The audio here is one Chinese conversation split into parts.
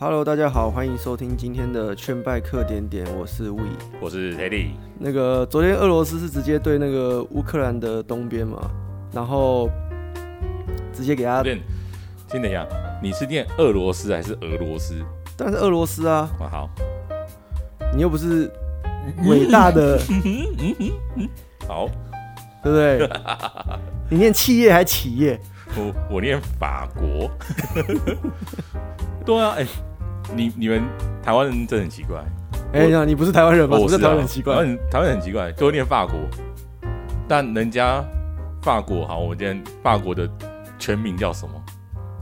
Hello，大家好，欢迎收听今天的劝败课点点，我是 We，我是 Teddy。那个昨天俄罗斯是直接对那个乌克兰的东边嘛，然后直接给他。先等一下，你是念俄罗斯还是俄罗斯？当然是俄罗斯啊。啊好，你又不是伟大的，好，对不对？你念企业还企业？我我念法国。对啊，哎、欸，你你们台湾人真的很奇怪。哎、欸，你不是台湾人吗？我是、啊、台湾很奇怪。台湾台湾很奇怪，都念法国，但人家法国好，我今天法国的全名叫什么？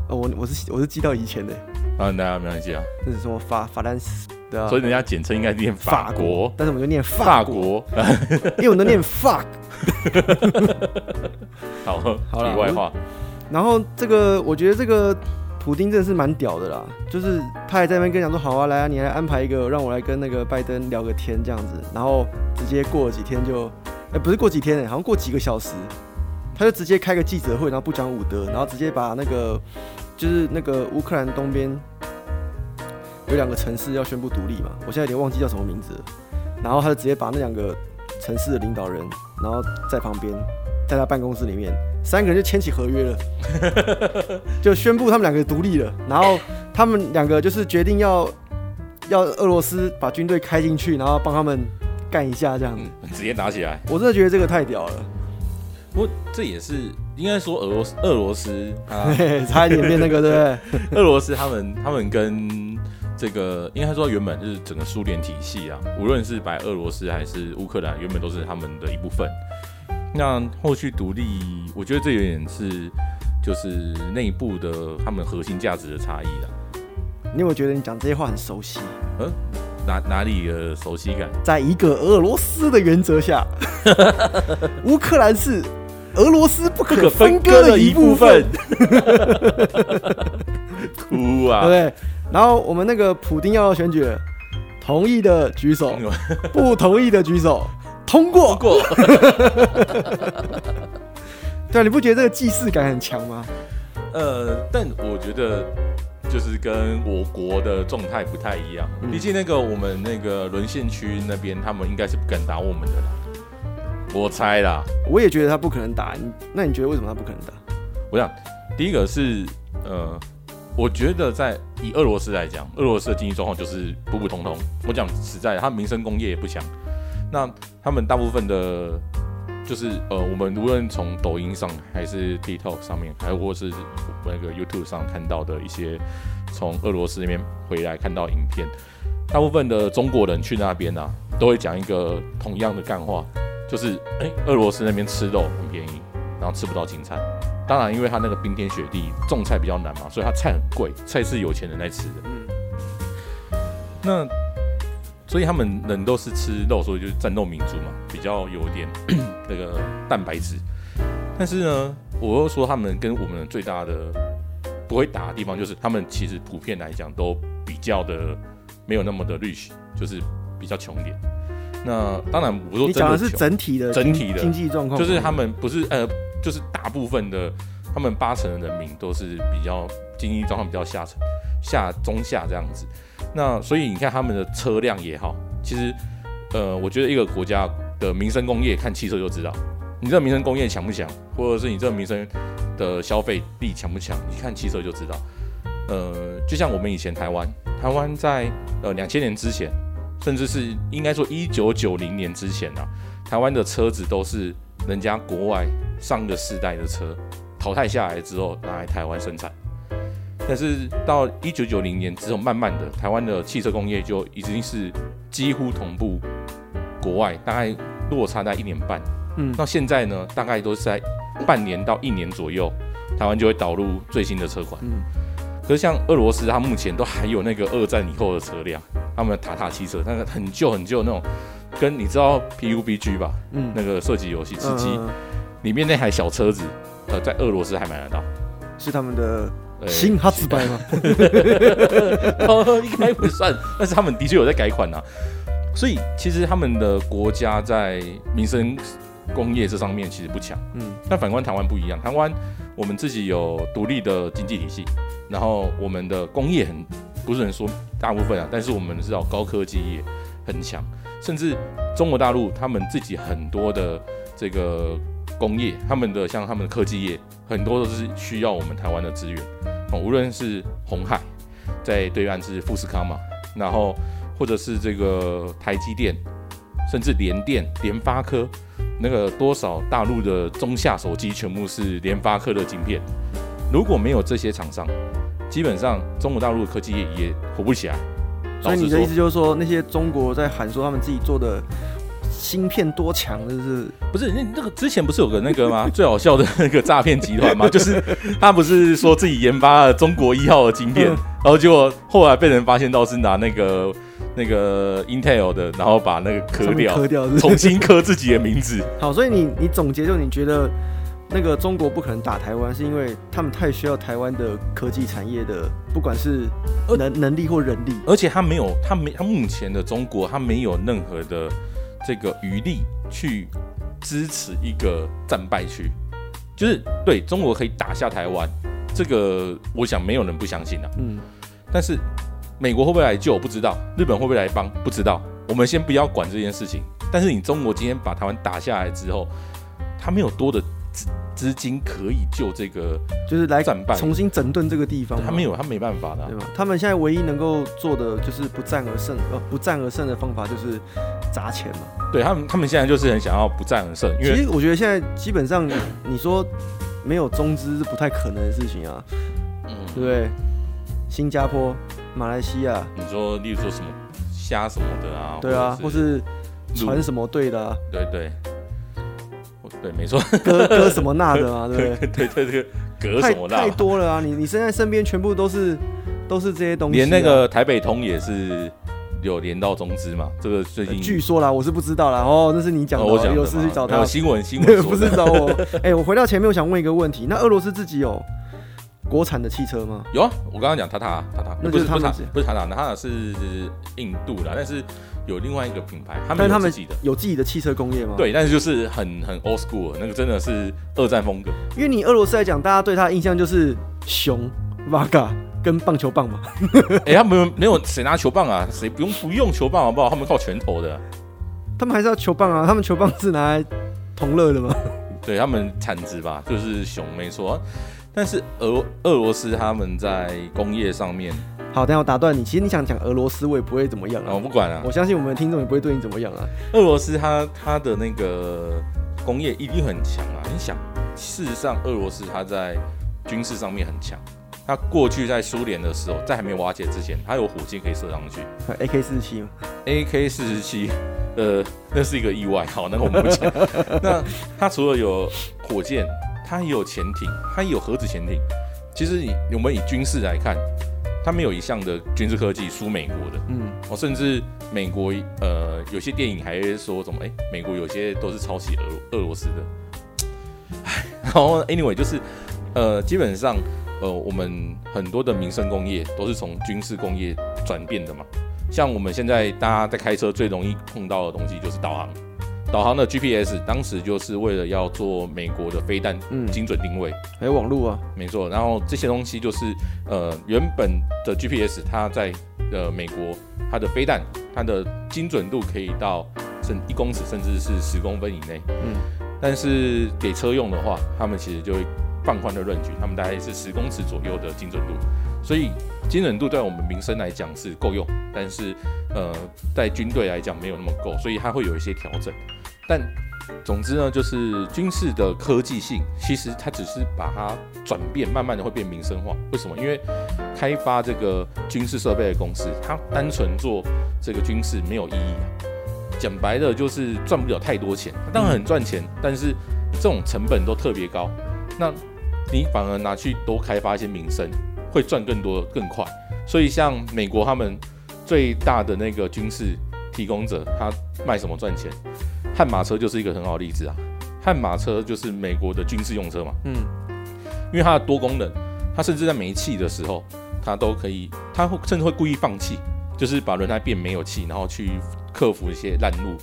哦，我我是我是记到以前的。啊，大家没关系啊。这是什么法法兰斯？对啊。所以人家简称应该念法国，法国，但是我们就念法国，法国 因为我们都念 fuck。好，好了，题外话。然后这个，我觉得这个普丁真的是蛮屌的啦，就是他还在那边跟讲说，好啊，来啊，你来安排一个，让我来跟那个拜登聊个天这样子，然后直接过了几天就，哎，不是过几天哎，好像过几个小时，他就直接开个记者会，然后不讲武德，然后直接把那个就是那个乌克兰东边有两个城市要宣布独立嘛，我现在有点忘记叫什么名字了，然后他就直接把那两个城市的领导人，然后在旁边，在他办公室里面。三个人就签起合约了，就宣布他们两个独立了。然后他们两个就是决定要要俄罗斯把军队开进去，然后帮他们干一下这样子，直接打起来。我真的觉得这个太屌了。不过这也是应该说俄罗斯俄罗斯啊，差一点变那个对不对？俄罗斯他们他们跟这个应该说原本就是整个苏联体系啊，无论是白俄罗斯还是乌克兰，原本都是他们的一部分。那后续独立，我觉得这有点是就是内部的他们核心价值的差异了。你有没有觉得你讲这些话很熟悉？嗯，哪哪里的熟悉感？在一个俄罗斯的原则下，乌克兰是俄罗斯不可分割的一部分。哭啊！对，然后我们那个普丁要选举，同意的举手，不同意的举手。通过过，对，你不觉得这个既视感很强吗？呃，但我觉得就是跟我国的状态不太一样。毕、嗯、竟那个我们那个沦陷区那边，他们应该是不敢打我们的啦。我猜啦，我也觉得他不可能打。那你觉得为什么他不可能打？我想，第一个是呃，我觉得在以俄罗斯来讲，俄罗斯的经济状况就是普普通通。我讲实在的，他民生工业也不强。那他们大部分的，就是呃，我们无论从抖音上，还是 TikTok 上面，还或是那个 YouTube 上看到的一些从俄罗斯那边回来看到影片，大部分的中国人去那边啊，都会讲一个同样的干话，就是哎、欸，俄罗斯那边吃肉很便宜，然后吃不到青菜。当然，因为他那个冰天雪地，种菜比较难嘛，所以他菜很贵，菜是有钱人在吃的。嗯，那。所以他们人都是吃肉，所以就是战斗民族嘛，比较有点 那个蛋白质。但是呢，我又说他们跟我们最大的不会打的地方，就是他们其实普遍来讲都比较的没有那么的 rich，就是比较穷一点。那当然，我说你讲的是整体的整体的经济状况，就是他们不是呃，就是大部分的他们八成的人民都是比较经济状况比较下层、下中下这样子。那所以你看他们的车辆也好，其实，呃，我觉得一个国家的民生工业看汽车就知道，你这个民生工业强不强，或者是你这个民生的消费力强不强，你看汽车就知道。呃，就像我们以前台湾，台湾在呃两千年之前，甚至是应该说一九九零年之前啊，台湾的车子都是人家国外上个世代的车淘汰下来之后拿来台湾生产。但是到一九九零年之后，慢慢的，台湾的汽车工业就已经是几乎同步国外，大概落差在一年半。嗯，到现在呢，大概都是在半年到一年左右，台湾就会导入最新的车款。嗯，可是像俄罗斯，它目前都还有那个二战以后的车辆，他们的塔塔汽车，那个很旧很旧那种，跟你知道 PUBG 吧？嗯，那个射击游戏吃鸡里面那台小车子，呃，在俄罗斯还买得到，是他们的。新哈兹白吗？哦，应该不算，但是他们的确有在改款呐。所以其实他们的国家在民生工业这上面其实不强。嗯，但反观台湾不一样，台湾我们自己有独立的经济体系，然后我们的工业很不是能说大部分啊，但是我们知道高科技业很强，甚至中国大陆他们自己很多的这个工业，他们的像他们的科技业，很多都是需要我们台湾的资源。哦，无论是红海在对岸是富士康嘛，然后或者是这个台积电，甚至联电、联发科，那个多少大陆的中下手机全部是联发科的晶片。如果没有这些厂商，基本上中国大陆的科技业也活不起来。所以你的意思就是说，那些中国在喊说他们自己做的芯片多强，就是不是？那那个之前不是有个那个吗？最好笑的那个诈骗集团吗？就是他不是说自己研发了中国一号的芯片，然后结果后来被人发现到是拿那个那个 Intel 的，然后把那个磕掉，磕掉，重新刻自己的名字。好，所以你你总结就你觉得。那个中国不可能打台湾，是因为他们太需要台湾的科技产业的，不管是能能力或人力，而且他没有，他没，他目前的中国，他没有任何的这个余力去支持一个战败区，就是对中国可以打下台湾，这个我想没有人不相信的。嗯，但是美国会不会来救？不知道，日本会不会来帮？不知道。我们先不要管这件事情。但是你中国今天把台湾打下来之后，他没有多的。资金可以救这个，就是来战败，重新整顿这个地方。他没有，他没办法的、啊，对吧？他们现在唯一能够做的就是不战而胜，呃，不战而胜的方法就是砸钱嘛。对他们，他们现在就是很想要不战而胜。因为其实我觉得现在基本上，你说没有中资是不太可能的事情啊，嗯，对不对？新加坡、马来西亚，你说，例如说什么虾什么的啊？对啊，或是船什么队的、啊？对对。对，没错，割割什么那的嘛，对不对？对对对，隔什么那太多了啊！你你现在身边全部都是都是这些东西、啊，连那个台北通也是有连到中资嘛？这个最近据说啦，我是不知道啦。哦，那是你讲的，我有事去找他。新闻新闻不是找我。哎、欸，我回到前面，我想问一个问题：那俄罗斯自己有国产的汽车吗？有啊，我刚刚讲塔塔塔塔，那不是塔塔不是塔塔，塔塔是印度的，但是。有另外一个品牌，他们他们自己的有自己的汽车工业吗？对，但是就是很很 old school，那个真的是二战风格。因为你俄罗斯来讲，大家对他的印象就是熊、Vaga 跟棒球棒嘛。哎、欸，他们没有谁拿球棒啊？谁不用不用球棒好不好？他们靠拳头的、啊。他们还是要球棒啊？他们球棒是拿来同乐的吗？对他们产值吧，就是熊没错。但是俄俄罗斯他们在工业上面。好，等下我打断你。其实你想讲俄罗斯，我也不会怎么样啊。我不管啊，我相信我们的听众也不会对你怎么样啊。俄罗斯它它的那个工业一定很强啊。你想，事实上俄罗斯它在军事上面很强。它过去在苏联的时候，在还没有瓦解之前，它有火箭可以射上去。AK 四十七吗？AK 四十七，呃，那是一个意外。好，那个我们不讲。那它除了有火箭，它也有潜艇，它也有核子潜艇。其实你我们以军事来看。它没有一项的军事科技输美国的，嗯，哦，甚至美国呃有些电影还说什么，哎，美国有些都是抄袭俄俄罗斯的，唉，然后 anyway 就是呃基本上呃我们很多的民生工业都是从军事工业转变的嘛，像我们现在大家在开车最容易碰到的东西就是导航。导航的 GPS 当时就是为了要做美国的飞弹精准定位，嗯、还有网络啊，没错。然后这些东西就是呃原本的 GPS，它在呃美国它的飞弹它的精准度可以到甚一公尺甚至是十公分以内，嗯，但是给车用的话，他们其实就会放宽的 range，他们大概是十公尺左右的精准度，所以精准度对我们民生来讲是够用，但是呃在军队来讲没有那么够，所以它会有一些调整。但总之呢，就是军事的科技性，其实它只是把它转变，慢慢的会变民生化。为什么？因为开发这个军事设备的公司，它单纯做这个军事没有意义啊。讲白的，就是赚不了太多钱。当然很赚钱，但是这种成本都特别高。那你反而拿去多开发一些民生，会赚更多更快。所以像美国他们最大的那个军事提供者，他卖什么赚钱？悍马车就是一个很好的例子啊，悍马车就是美国的军事用车嘛，嗯，因为它的多功能，它甚至在没气的时候，它都可以，它会甚至会故意放气，就是把轮胎变没有气，然后去克服一些烂路，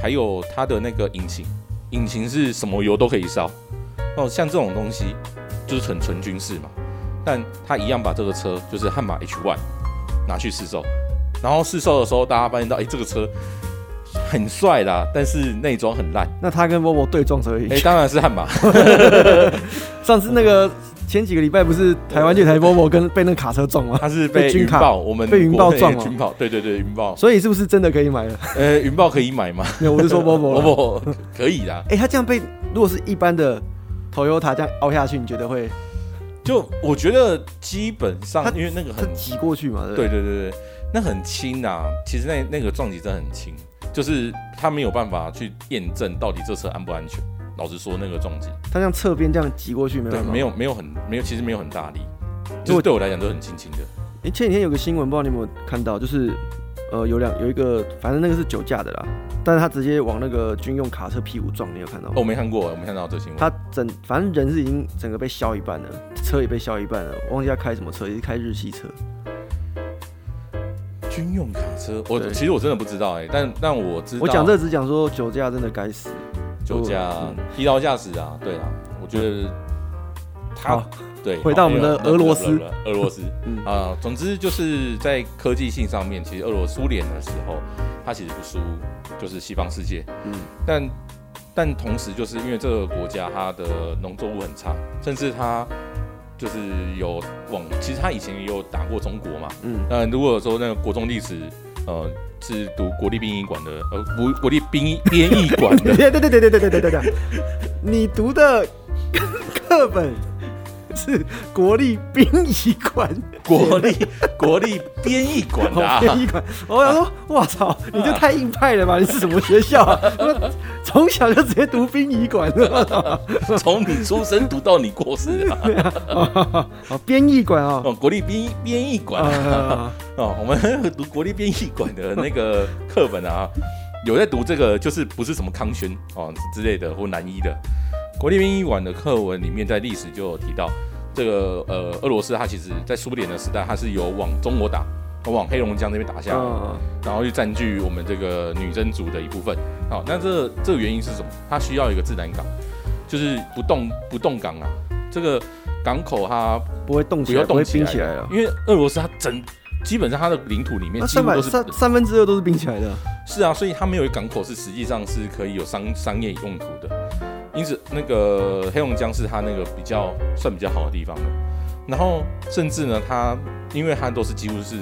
还有它的那个引擎，引擎是什么油都可以烧，哦，像这种东西就是很纯军事嘛，但它一样把这个车就是悍马 H1，拿去试售，然后试售的时候，大家发现到，哎、欸，这个车很帅啦，但是内装很烂。那他跟 Volvo 对撞而已。哎、欸，当然是悍马。上次那个前几个礼拜不是台湾这台 Volvo 跟被那个卡车撞吗？他是被云豹，我们被云豹撞了。云豹，对对对，云豹。所以是不是真的可以买了？呃，云豹可以买吗？没有，我是说 Volvo，Volvo 可以的。哎、欸，他这样被，如果是一般的 Toyota 这样凹下去，你觉得会？就我觉得基本上，因为那个很挤过去嘛，对对对对，那很轻啊。其实那那个撞击真的很轻，就是他没有办法去验证到底这车安不安全。老实说，那个撞击，他像侧边这样挤过去没有？没有没有很没有，其实没有很大力，就是对我来讲都很轻轻的。哎，前几天有个新闻，不知道你有没有看到，就是呃有两有一个，反正那个是酒驾的啦。但是他直接往那个军用卡车屁股撞，你有看到吗？我没看过，我没看到这新闻。他整反正人是已经整个被削一半了，车也被削一半了。忘记他开什么车，也是开日系车。军用卡车，我其实我真的不知道哎、欸，但但我知道。我讲这只讲说酒驾真的该死，酒驾、疲劳驾驶啊，对啊，我觉得他对。回到我们的俄罗斯，俄罗斯，嗯啊，总之就是在科技性上面，其实俄罗苏联的时候。它其实不输，就是西方世界，嗯，但但同时就是因为这个国家它的农作物很差，甚至它就是有往，其实他以前也有打过中国嘛，嗯，那如果说那个国中历史，呃，是读国立殡仪馆的，呃，国国立殡编译馆的，对对对对对对对对对，你读的课本。是国立殡仪馆，国立国立编译馆啊！编译馆，我想说，我操，你这太硬派了吧？你是什么学校啊？从小就直接读殡仪馆，从你出生读到你过世啊！哦，编译馆啊，哦，国立编编译馆啊，哦，我们读国立编译馆的那个课本啊，有在读这个，就是不是什么康轩哦之类的或南一的。国立殡仪馆的课文里面，在历史就有提到，这个呃，俄罗斯它其实在苏联的时代，它是有往中国打，往黑龙江那边打下来，然后去占据我们这个女真族的一部分。好，那这这个原因是什么？它需要一个自然港，就是不动不动港啊，这个港口它不会动起来，不会冰起来了，因为俄罗斯它整基本上它的领土里面几乎都是三三分之二都是冰起来的。是啊，所以它没有一个港口是实际上是可以有商商业用途的。因此，那个黑龙江是它那个比较算比较好的地方了。然后，甚至呢，它因为它都是几乎是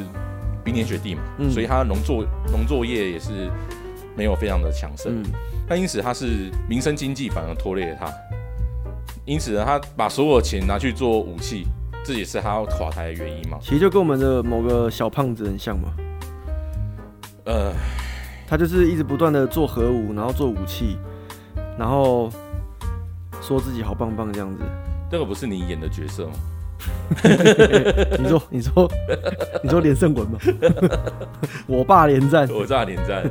冰天雪地嘛，嗯、所以它农作农作业也是没有非常的强盛。那、嗯、因此，它是民生经济反而拖累了它。因此呢，他把所有的钱拿去做武器，这也是他要垮台的原因嘛。其实就跟我们的某个小胖子很像嘛。呃，他就是一直不断的做核武，然后做武器，然后。说自己好棒棒这样子，这个不是你演的角色吗？你说，你说，你说连胜文吗？我爸连战，我爸连战。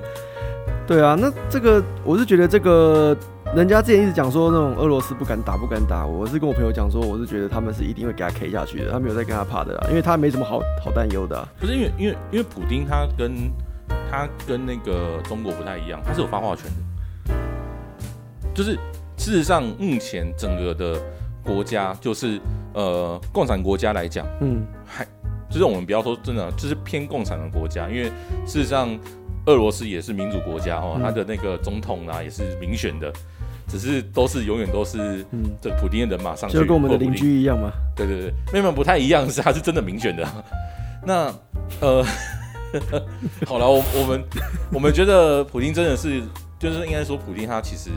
对啊，那这个我是觉得这个人家之前一直讲说那种俄罗斯不敢打不敢打，我是跟我朋友讲说，我是觉得他们是一定会给他 K 下去的，他没有在跟他怕的啦，因为他没什么好好担忧的啊。不是因为因为因为普丁他跟他跟那个中国不太一样，他是有发话权的，就是。事实上，目前整个的国家就是呃共产国家来讲，嗯，还就是我们不要说真的，就是偏共产的国家，因为事实上俄罗斯也是民主国家哦，他、嗯、的那个总统啊也是民选的，只是都是永远都是嗯这普丁的人马上去，就跟我们的邻居一样吗？对对对，妹妹不太一样，是他是真的民选的。那呃，好了，我我们我们觉得普丁真的是。就是应该说，普京他其实，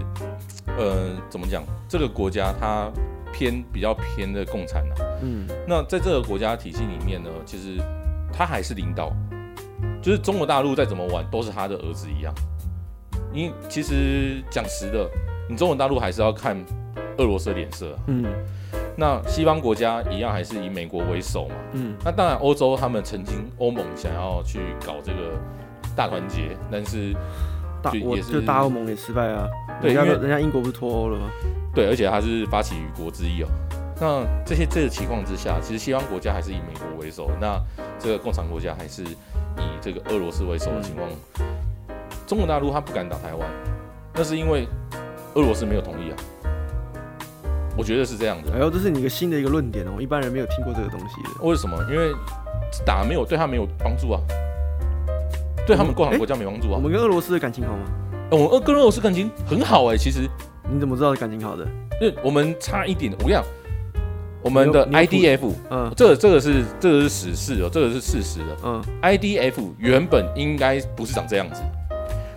呃，怎么讲？这个国家他偏比较偏的共产啊。嗯。那在这个国家体系里面呢，其实他还是领导，就是中国大陆再怎么玩都是他的儿子一样。因为其实讲实的，你中国大陆还是要看俄罗斯的脸色。嗯。那西方国家一样还是以美国为首嘛。嗯。那当然，欧洲他们曾经欧盟想要去搞这个大团结，但是。大我就大欧盟也失败啊，对，人家人家英国不是脱欧了吗？对，而且他是发起与国之一哦。那这些这个情况之下，其实西方国家还是以美国为首，那这个共产国家还是以这个俄罗斯为首的情况。嗯、中国大陆他不敢打台湾，那是因为俄罗斯没有同意啊。我觉得是这样的。哎呦，这是你一个新的一个论点哦，一般人没有听过这个东西的。为什么？因为打没有对他没有帮助啊，对他们共产国家没帮助啊。我们跟俄罗斯的感情好吗？我们跟俄罗斯感情很好哎，其实。你怎么知道感情好的？因为我们差一点，我跟你讲，我们的 IDF，嗯，这个这个是这个是史事哦，这个是事实的，嗯，IDF 原本应该不是长这样子，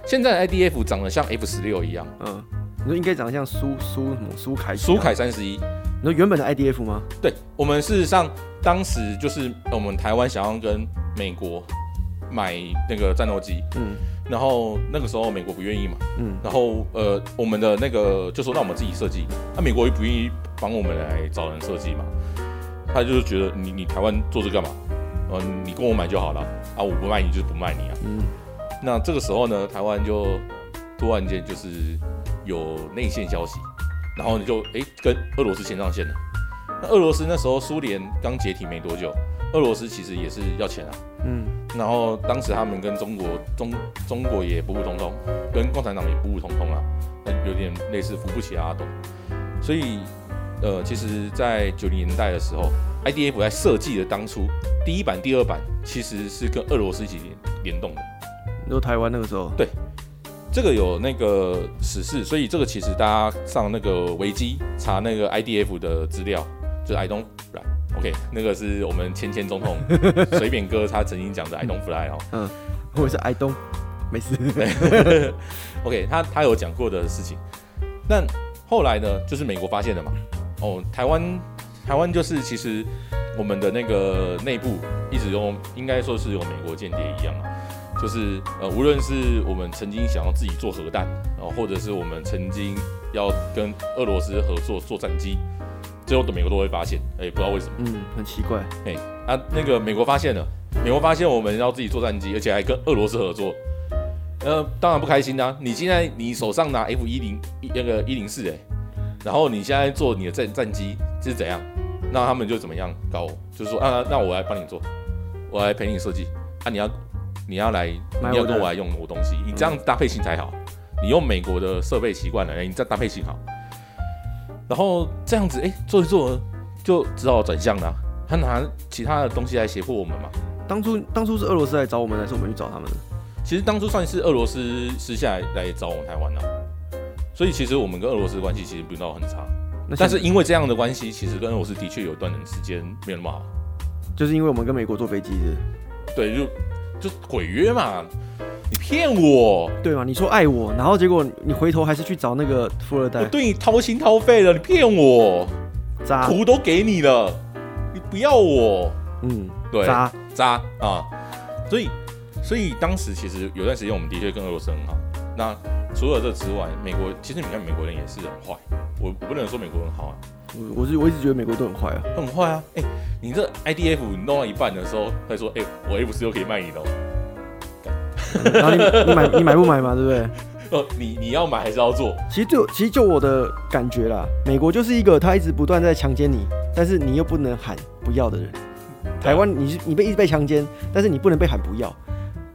现在 IDF 长得像 F 十六一样，嗯，你说应该长得像苏苏什么苏凯苏凯三十一，你说原本的 IDF 吗？对，我们事实上当时就是我们台湾想要跟美国买那个战斗机，嗯。然后那个时候美国不愿意嘛，嗯，然后呃我们的那个就说让我们自己设计，那、啊、美国又不愿意帮我们来找人设计嘛，他就是觉得你你台湾做这干嘛？呃你跟我买就好了。啊，我不卖你就是不卖你啊，嗯，那这个时候呢，台湾就突然间就是有内线消息，然后你就哎跟俄罗斯牵上线了，那俄罗斯那时候苏联刚解体没多久，俄罗斯其实也是要钱啊，嗯。然后当时他们跟中国中中国也普普通通，跟共产党也普普通通啊，那有点类似扶不起阿斗。所以呃，其实，在九零年代的时候，IDF 在设计的当初第一版、第二版其实是跟俄罗斯一起联联动的。你说台湾那个时候？对，这个有那个史事，所以这个其实大家上那个维基查那个 IDF 的资料，就是 I don't OK，那个是我们前前总统 水扁哥他曾经讲的 “I don't fly” 哦。嗯，或者是 “I don't”，没事。，OK，他他有讲过的事情。但后来呢，就是美国发现的嘛。哦，台湾台湾就是其实我们的那个内部一直用，应该说是有美国间谍一样啊。就是呃，无论是我们曾经想要自己做核弹，然哦，或者是我们曾经要跟俄罗斯合作做战机。最后的美国都会发现，哎、欸，不知道为什么，嗯，很奇怪，哎、欸，啊，那个美国发现了，美国发现我们要自己做战机，而且还跟俄罗斯合作，呃，当然不开心啊。你现在你手上拿 F 一零那个一零四，哎，然后你现在做你的战战机，这是怎样？那他们就怎么样搞？就是说啊，那我来帮你做，我来陪你设计，啊，你要你要来，你要跟我来用我东西，你这样搭配性才好。你用美国的设备习惯了，你这样搭配性好。然后这样子，哎，做一做就只好转向了、啊。他拿其他的东西来胁迫我们嘛。当初当初是俄罗斯来找我们，还是我们去找他们的？其实当初算是俄罗斯私下来，来找我们台湾的、啊。所以其实我们跟俄罗斯的关系其实不知道很差。但是因为这样的关系，其实跟俄罗斯的确有一段时间没有那么好。就是因为我们跟美国坐飞机的。对，就就毁约嘛。你骗我，对吗？你说爱我，然后结果你回头还是去找那个富二代。我对你掏心掏肺了，你骗我，渣，图都给你了，你不要我，嗯，对，渣渣啊！所以，所以当时其实有段时间我们的确跟俄罗斯很好。那除了这之外，美国其实你看美国人也是很坏，我我不能说美国人好啊，我我是我一直觉得美国都很坏啊，很坏啊！哎、欸，你这 IDF 你弄到一半的时候，他说，哎、欸，我 F 十六可以卖你的。然后你你买你买不买嘛？对不对？哦，你你要买还是要做？其实就其实就我的感觉啦，美国就是一个他一直不断在强奸你，但是你又不能喊不要的人。台湾你是你被一直被强奸，但是你不能被喊不要，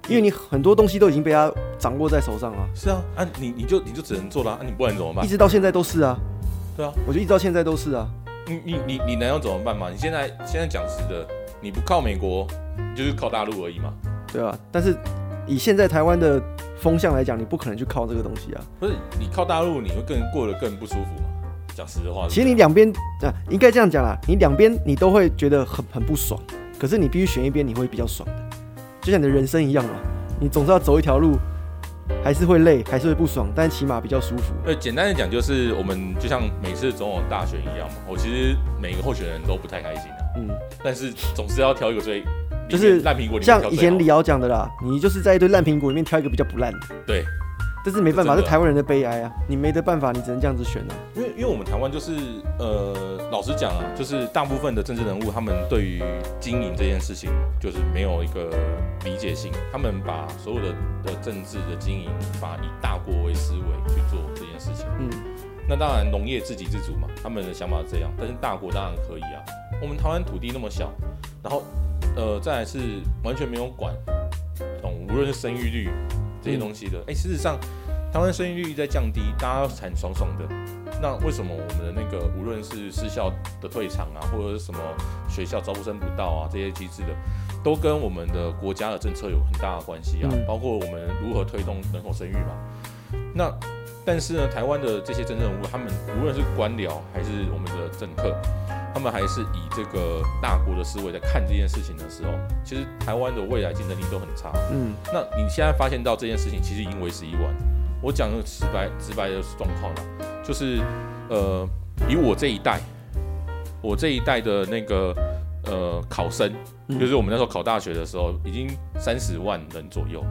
因为你很多东西都已经被他掌握在手上了。是啊，啊你你就你就只能做了啊，你不然怎么办？一直到现在都是啊。对啊，我就一直到现在都是啊。你你你你能要怎么办嘛？你现在现在讲实的，你不靠美国，你就是靠大陆而已嘛。对啊，但是。以现在台湾的风向来讲，你不可能去靠这个东西啊。不是你靠大陆，你会更过得更不舒服嘛？讲实话，其实你两边啊，应该这样讲啦，你两边你都会觉得很很不爽，可是你必须选一边，你会比较爽的，就像你的人生一样嘛，你总是要走一条路，还是会累，还是会不爽，但起码比较舒服。对，简单的讲就是我们就像每次总统大选一样嘛，我其实每个候选人都不太开心的，嗯，但是总是要挑一个最。就是烂苹果，像以前李敖讲的啦，你就是在一堆烂苹果里面挑一个比较不烂的。对，但是没办法，是台湾人的悲哀啊！你没得办法，你只能这样子选啊。因为，因为我们台湾就是，呃，老实讲啊，就是大部分的政治人物，他们对于经营这件事情，就是没有一个理解性。他们把所有的的政治的经营，把以大国为思维去做这件事情。嗯，那当然农业自给自足嘛，他们的想法是这样。但是大国当然可以啊。我们台湾土地那么小，然后。呃，再来是完全没有管，懂，无论是生育率这些东西的，哎、嗯欸，事实上，台湾生育率在降低，大家惨爽爽的。那为什么我们的那个无论是私校的退场啊，或者是什么学校招生不到啊，这些机制的，都跟我们的国家的政策有很大的关系啊，嗯、包括我们如何推动人口生育嘛。那但是呢，台湾的这些真正人物，他们无论是官僚还是我们的政客，他们还是以这个大国的思维在看这件事情的时候，其实台湾的未来竞争力都很差。嗯，那你现在发现到这件事情，其实已经为时已晚。我讲个直白直白的状况了，就是呃，以我这一代，我这一代的那个呃考生，就是我们那时候考大学的时候，已经三十万人左右。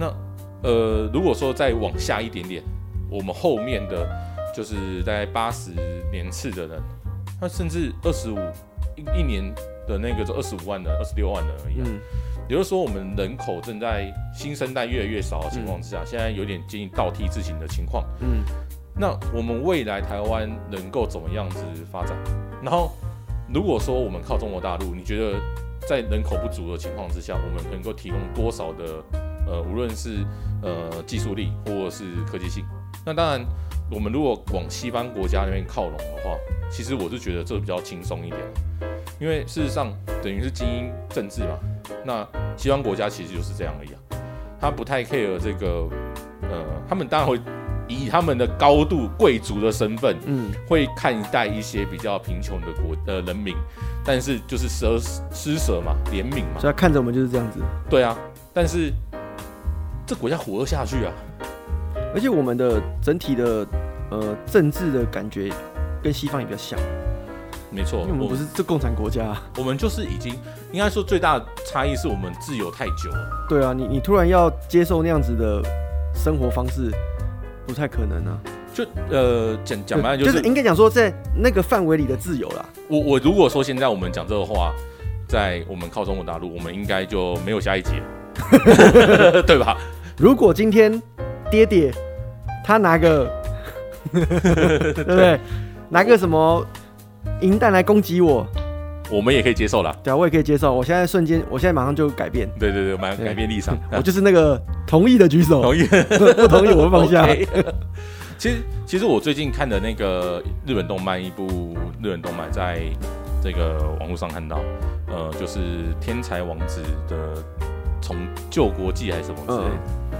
那呃，如果说再往下一点点，我们后面的就是大概八十年次的人，他甚至二十五一一年的那个就二十五万人、二十六万人而已，啊。嗯，也就是说，我们人口正在新生代越来越少的情况之下，嗯、现在有点接近倒梯自行的情况。嗯，那我们未来台湾能够怎么样子发展？然后，如果说我们靠中国大陆，你觉得在人口不足的情况之下，我们能够提供多少的？呃，无论是呃技术力或者是科技性，那当然，我们如果往西方国家那边靠拢的话，其实我是觉得这比较轻松一点，因为事实上等于是精英政治嘛。那西方国家其实就是这样而已啊，他不太 care 这个，呃，他们当然会以他们的高度贵族的身份，嗯，会看待一些比较贫穷的国呃人民，但是就是舍施舍嘛，怜悯嘛，所以他看着我们就是这样子。对啊，但是。这国家活得下去啊！而且我们的整体的呃政治的感觉跟西方也比较像，没错，因为我们不是这共产国家，啊，我们就是已经应该说最大的差异是我们自由太久了。对啊，你你突然要接受那样子的生活方式，不太可能啊。就呃讲讲白了就是，就是应该讲说在那个范围里的自由啦。我我如果说现在我们讲这个话，在我们靠中国大陆，我们应该就没有下一集了，对吧？如果今天爹爹他拿个，对不对？拿个什么银弹来攻击我，我们也可以接受啦。对啊，我也可以接受。我现在瞬间，我现在马上就改变。对对对，马上改变立场。我就是那个同意的举手，同意不同意我会放下。Okay. 其实，其实我最近看的那个日本动漫，一部日本动漫，在这个网络上看到，呃，就是《天才王子》的从救国记还是什么之类的。嗯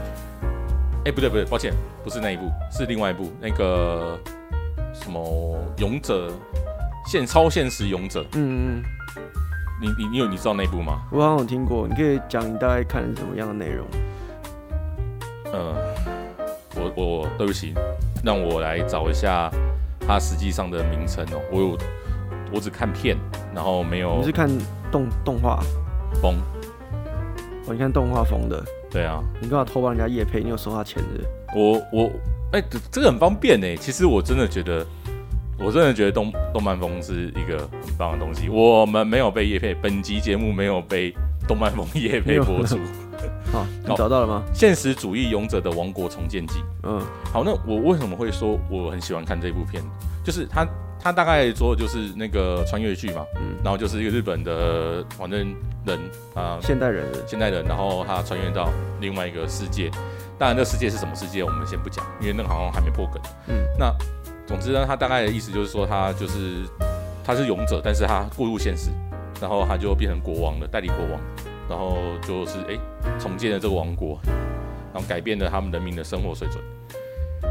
哎，欸、不对不对，抱歉，不是那一部，是另外一部，那个什么勇者现超现实勇者。嗯嗯。你你你有你知道那一部吗？我好像有听过，你可以讲你大概看什么样的内容？呃，我我对不起，让我来找一下它实际上的名称哦。我有我只看片，然后没有。你是看动动画风？哦，你看动画风的。对啊，你干嘛偷帮人家业配？你有收他钱的？我我哎、欸，这个很方便呢。其实我真的觉得，我真的觉得动动漫风是一个很棒的东西。我们没有被业配，本集节目没有被动漫风业配播出。好，你找到了吗？现实主义勇者的王国重建记。嗯，好，那我为什么会说我很喜欢看这部片？就是他。他大概说的就是那个穿越剧嘛，嗯，然后就是一个日本的反正人啊，现代人，现代人，然后他穿越到另外一个世界，当然这世界是什么世界我们先不讲，因为那个好像还没破梗，嗯，那总之呢，他大概的意思就是说他就是他是勇者，但是他过入现实，然后他就变成国王了，代理国王，然后就是哎重建了这个王国，然后改变了他们人民的生活水准，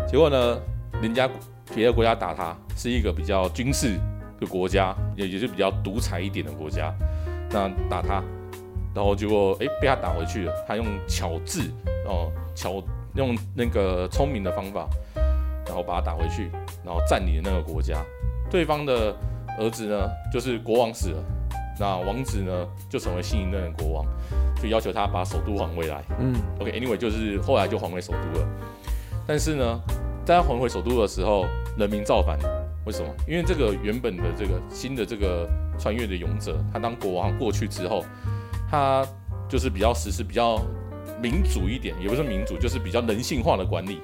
结果呢，人家。别的国家打他是一个比较军事的国家，也也是比较独裁一点的国家。那打他，然后结果哎被他打回去了。他用巧智哦巧用那个聪明的方法，然后把他打回去，然后占领了那个国家。对方的儿子呢，就是国王死了，那王子呢就成为新一任的国王，就要求他把首都还回来。嗯，OK，Anyway，就是后来就还回首都了。但是呢，在他还回首都的时候，人民造反，为什么？因为这个原本的这个新的这个穿越的勇者，他当国王过去之后，他就是比较实施比较民主一点，也不是民主，就是比较人性化的管理，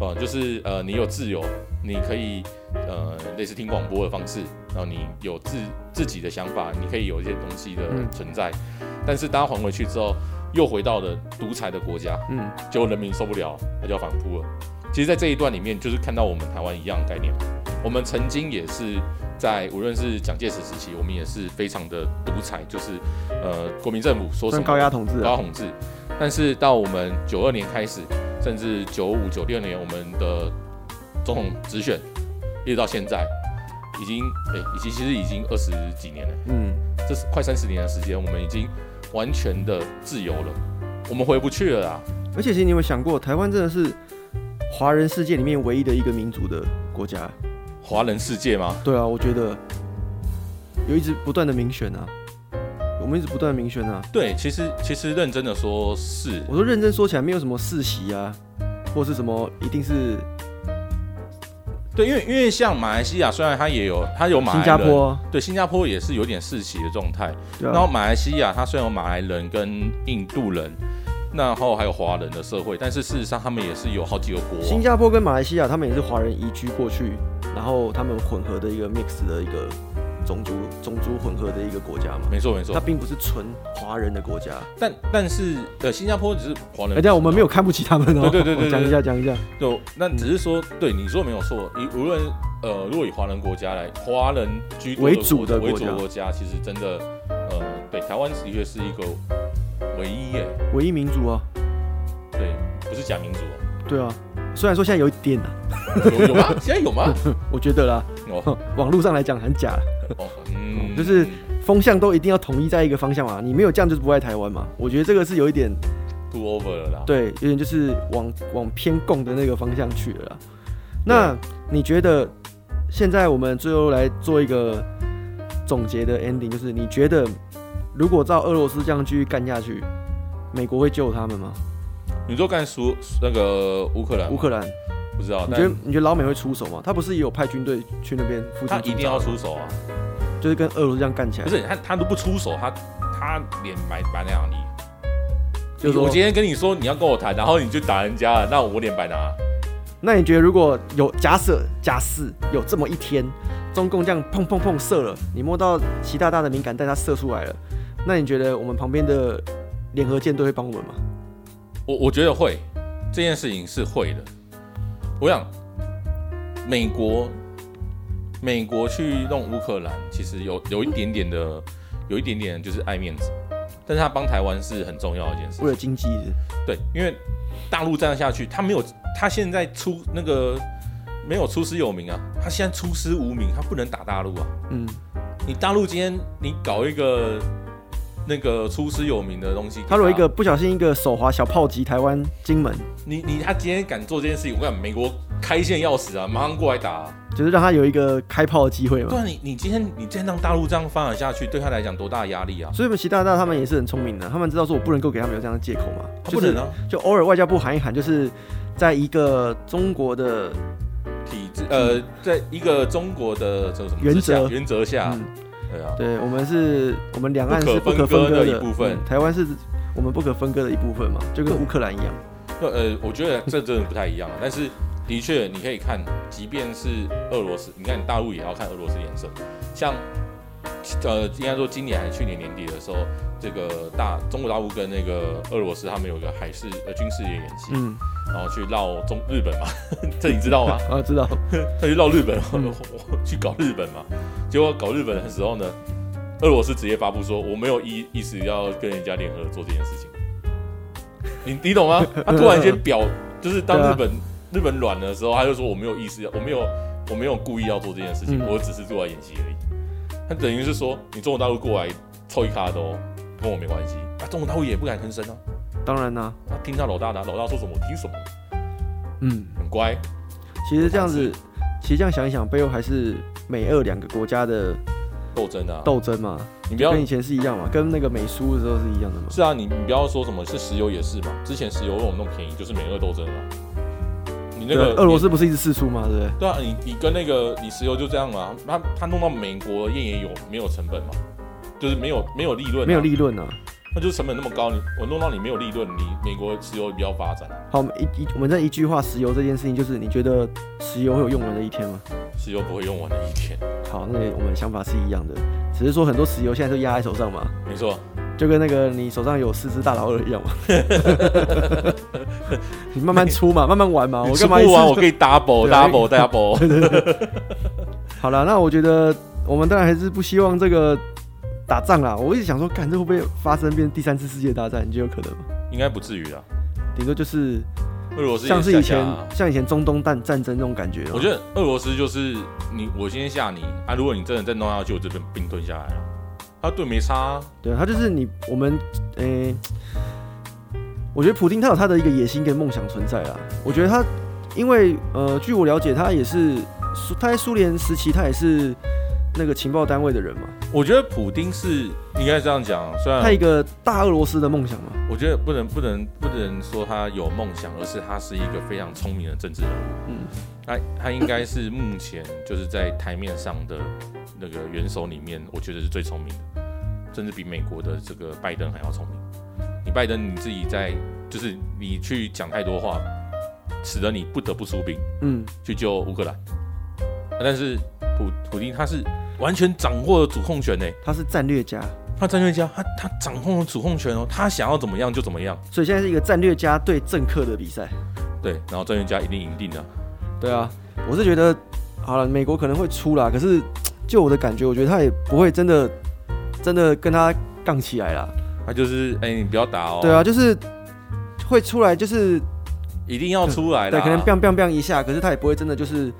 哦，就是呃，你有自由，你可以呃类似听广播的方式，然后你有自自己的想法，你可以有一些东西的存在，嗯、但是当他还回去之后，又回到了独裁的国家，嗯，结果人民受不了，他就要反扑了。其实，在这一段里面，就是看到我们台湾一样的概念。我们曾经也是在无论是蒋介石时期，我们也是非常的独裁，就是呃国民政府说什么高压统治，高压统治。但是到我们九二年开始，甚至九五、九六年，我们的总统直选，一直到现在，已经哎，已经其实已经二十几年了。嗯，这是快三十年的时间，我们已经完全的自由了，我们回不去了啦。而且，其实你有没有想过，台湾真的是华人世界里面唯一的一个民族的国家？华人世界吗？对啊，我觉得有一直不断的民选啊。我们一直不断的民选啊，对，其实其实认真的说是，我说认真说起来没有什么世袭啊，或是什么一定是，对，因为因为像马来西亚虽然它也有它有马来人，新加坡，对，新加坡也是有点世袭的状态，啊，然后马来西亚它虽然有马来人跟印度人，然后还有华人的社会，但是事实上他们也是有好几个国，新加坡跟马来西亚他们也是华人移居过去，然后他们混合的一个 mix 的一个。种族种族混合的一个国家嘛，没错没错，它并不是纯华人的国家，但但是呃，新加坡只是华人，而且我们没有看不起他们哦，对对对对，讲一下讲一下，就那只是说，对你说没有错，以无论呃，如果以华人国家来，华人居为主的为主的国家，其实真的呃，对台湾的确是一个唯一耶，唯一民主啊，对，不是假民主，对啊，虽然说现在有一点啊，有有吗？现在有吗？我觉得啦，哦，网络上来讲很假。哦，嗯，就是风向都一定要统一在一个方向嘛，你没有这样就是不爱台湾嘛。我觉得这个是有一点 too over 了啦，对，有点就是往往偏共的那个方向去了啦。那你觉得现在我们最后来做一个总结的 ending，就是你觉得如果照俄罗斯这样继续干下去，美国会救他们吗？你说干输那个乌克兰？乌克兰。不知道，你觉得你觉得老美会出手吗？他不是也有派军队去那边附近？他一定要出手啊！就是跟俄罗斯这样干起来。不是他，他都不出手，他他脸摆摆在哪里？就是我今天跟你说你要跟我谈，然后你就打人家了，那我脸白哪？那你觉得如果有假设假设有这么一天，中共这样砰砰砰射了，你摸到习大大的敏感带，他射出来了，那你觉得我们旁边的联合舰队会帮我们吗？我我觉得会，这件事情是会的。我想，美国，美国去弄乌克兰，其实有有一点点的，有一点点就是爱面子，但是他帮台湾是很重要的一件事，为了经济，对，因为大陆这样下去，他没有，他现在出那个没有出师有名啊，他现在出师无名，他不能打大陆啊，嗯，你大陆今天你搞一个。那个出师有名的东西，他有一个不小心一个手滑小炮击台湾金门，你你他今天敢做这件事情，我跟你讲，美国开线要死啊，马上过来打，啊，就是让他有一个开炮的机会嘛。对啊，你你今天你今天让大陆这样发展下去，对他来讲多大的压力啊？所以，习大大他们也是很聪明的，他们知道说我不能够给他们有这样的借口嘛，不能啊，就偶尔外交部喊一喊，就是在一个中国的体制，呃，在一个中国的这什么原则原则下。嗯对啊，对我们是，我们两岸是不可分割的，的一部分，嗯，台湾是我们不可分割的一部分嘛，就跟乌克兰一样。呃，我觉得这真的不太一样，但是的确你可以看，即便是俄罗斯，你看大陆也要看俄罗斯脸色。像呃，应该说今年还是去年年底的时候，这个大中国大陆跟那个俄罗斯他们有个海事呃军事演演习。嗯。然后去绕中日本嘛，这你知道吗？啊，知道。他去绕日本，嗯、去搞日本嘛。结果搞日本的时候呢，俄罗斯直接发布说，我没有意意思要跟人家联合做这件事情。你你懂吗？他突然间表，就是当日本、啊、日本软的时候，他就说我没有意思要，我没有我没有故意要做这件事情，嗯、我只是做来演习而已。他等于是说，你中国大陆过来凑一卡都跟我没关系，啊，中国大陆也不敢吭声啊。当然啦、啊，他听他老大的，老大说什么我听什么。嗯，很乖。其实这样子，其实这样想一想，背后还是美俄两个国家的斗争啊，斗争嘛。你不要跟以前是一样嘛，跟那个美苏的时候是一样的嘛。是啊，你你不要说什么是石油也是嘛，之前石油为什么那么便宜，就是美俄斗争啊。你那个俄罗斯不是一直四出吗？对不对？对啊，你你跟那个你石油就这样嘛，他他弄到美国页岩油没有成本嘛，就是没有没有利润，没有利润啊。那就是成本那么高，你我弄到你没有利润，你美国石油比较发展。好，一一我们这一句话，石油这件事情，就是你觉得石油会有用完的一天吗？石油不会用完的一天。好，那我们想法是一样的，只是说很多石油现在都压在手上嘛。没错，就跟那个你手上有四只大老二一样嘛。你慢慢出嘛，慢慢玩嘛。我干嘛？不玩我可以 double double double。好了，那我觉得我们当然还是不希望这个打仗啦。我一直想说，看这会不会发生变第三次世界大战？你觉得有可能吗？应该不至于啦，顶多就是俄罗斯像是以前像以前中东战战争那种感觉。我觉得俄罗斯就是你，我先吓你啊！如果你真的再弄下去，我这边兵吞下来了，他对没差啊。对，他就是你我们诶。欸我觉得普丁他有他的一个野心跟梦想存在啊。我觉得他，因为呃，据我了解，他也是苏他在苏联时期，他也是那个情报单位的人嘛。我觉得普丁是应该这样讲，虽然他一个大俄罗斯的梦想嘛。我觉得不能不能不能说他有梦想，而是他是一个非常聪明的政治人物。嗯，他他应该是目前就是在台面上的那个元首里面，我觉得是最聪明的，甚至比美国的这个拜登还要聪明。你拜登你自己在，就是你去讲太多话，使得你不得不出兵，嗯，去救乌克兰。但是普普丁他是完全掌握了主控权呢，他是战略家，他战略家，他他掌控了主控权哦，他想要怎么样就怎么样。所以现在是一个战略家对政客的比赛，对，然后战略家一定赢定了。对啊，我是觉得好了，美国可能会出啦，可是就我的感觉，我觉得他也不会真的真的跟他杠起来啦。他就是哎、欸，你不要打哦。对啊，就是会出来，就是一定要出来的。对，可能 biang biang biang 一下，可是他也不会真的就是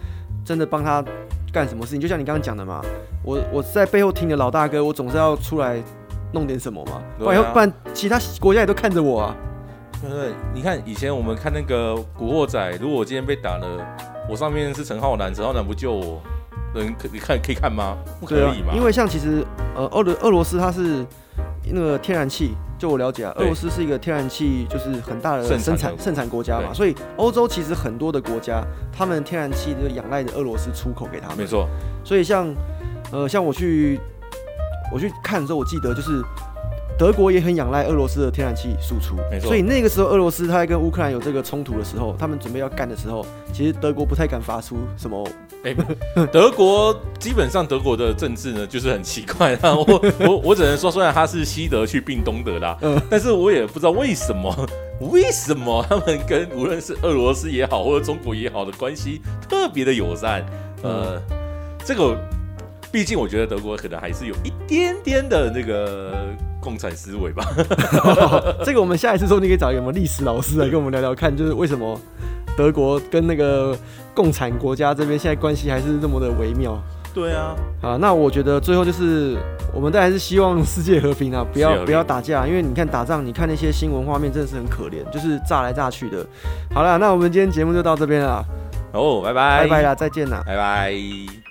真的帮他干什么事情。就像你刚刚讲的嘛，我我在背后听的老大哥，我总是要出来弄点什么嘛，不然、啊、不然其他国家也都看着我啊。对对，你看以前我们看那个《古惑仔》，如果我今天被打了，我上面是陈浩南，陈浩南不救我，能可你看可以看吗？不可以嘛、啊。因为像其实呃，俄罗俄罗斯它是。那个天然气，就我了解啊，俄罗斯是一个天然气就是很大的生产盛产国家嘛，所以欧洲其实很多的国家，他们天然气就仰赖着俄罗斯出口给他们。没错，所以像呃像我去我去看的时候，我记得就是德国也很仰赖俄罗斯的天然气输出。没错，所以那个时候俄罗斯他在跟乌克兰有这个冲突的时候，他们准备要干的时候，其实德国不太敢发出什么。哎、欸，德国基本上德国的政治呢，就是很奇怪。我 我我只能说，虽然他是西德去并东德啦，嗯，但是我也不知道为什么，为什么他们跟无论是俄罗斯也好，或者中国也好的关系特别的友善。呃，这个毕竟我觉得德国可能还是有一点点的那个共产思维吧。这个我们下一次说，你可以找一个什么历史老师来跟我们聊聊看，就是为什么。德国跟那个共产国家这边现在关系还是那么的微妙。对啊，啊，那我觉得最后就是我们都还是希望世界和平啊，不要不要打架，因为你看打仗，你看那些新闻画面真的是很可怜，就是炸来炸去的。好了，那我们今天节目就到这边了。哦，拜拜，拜拜啦，再见啦，拜拜。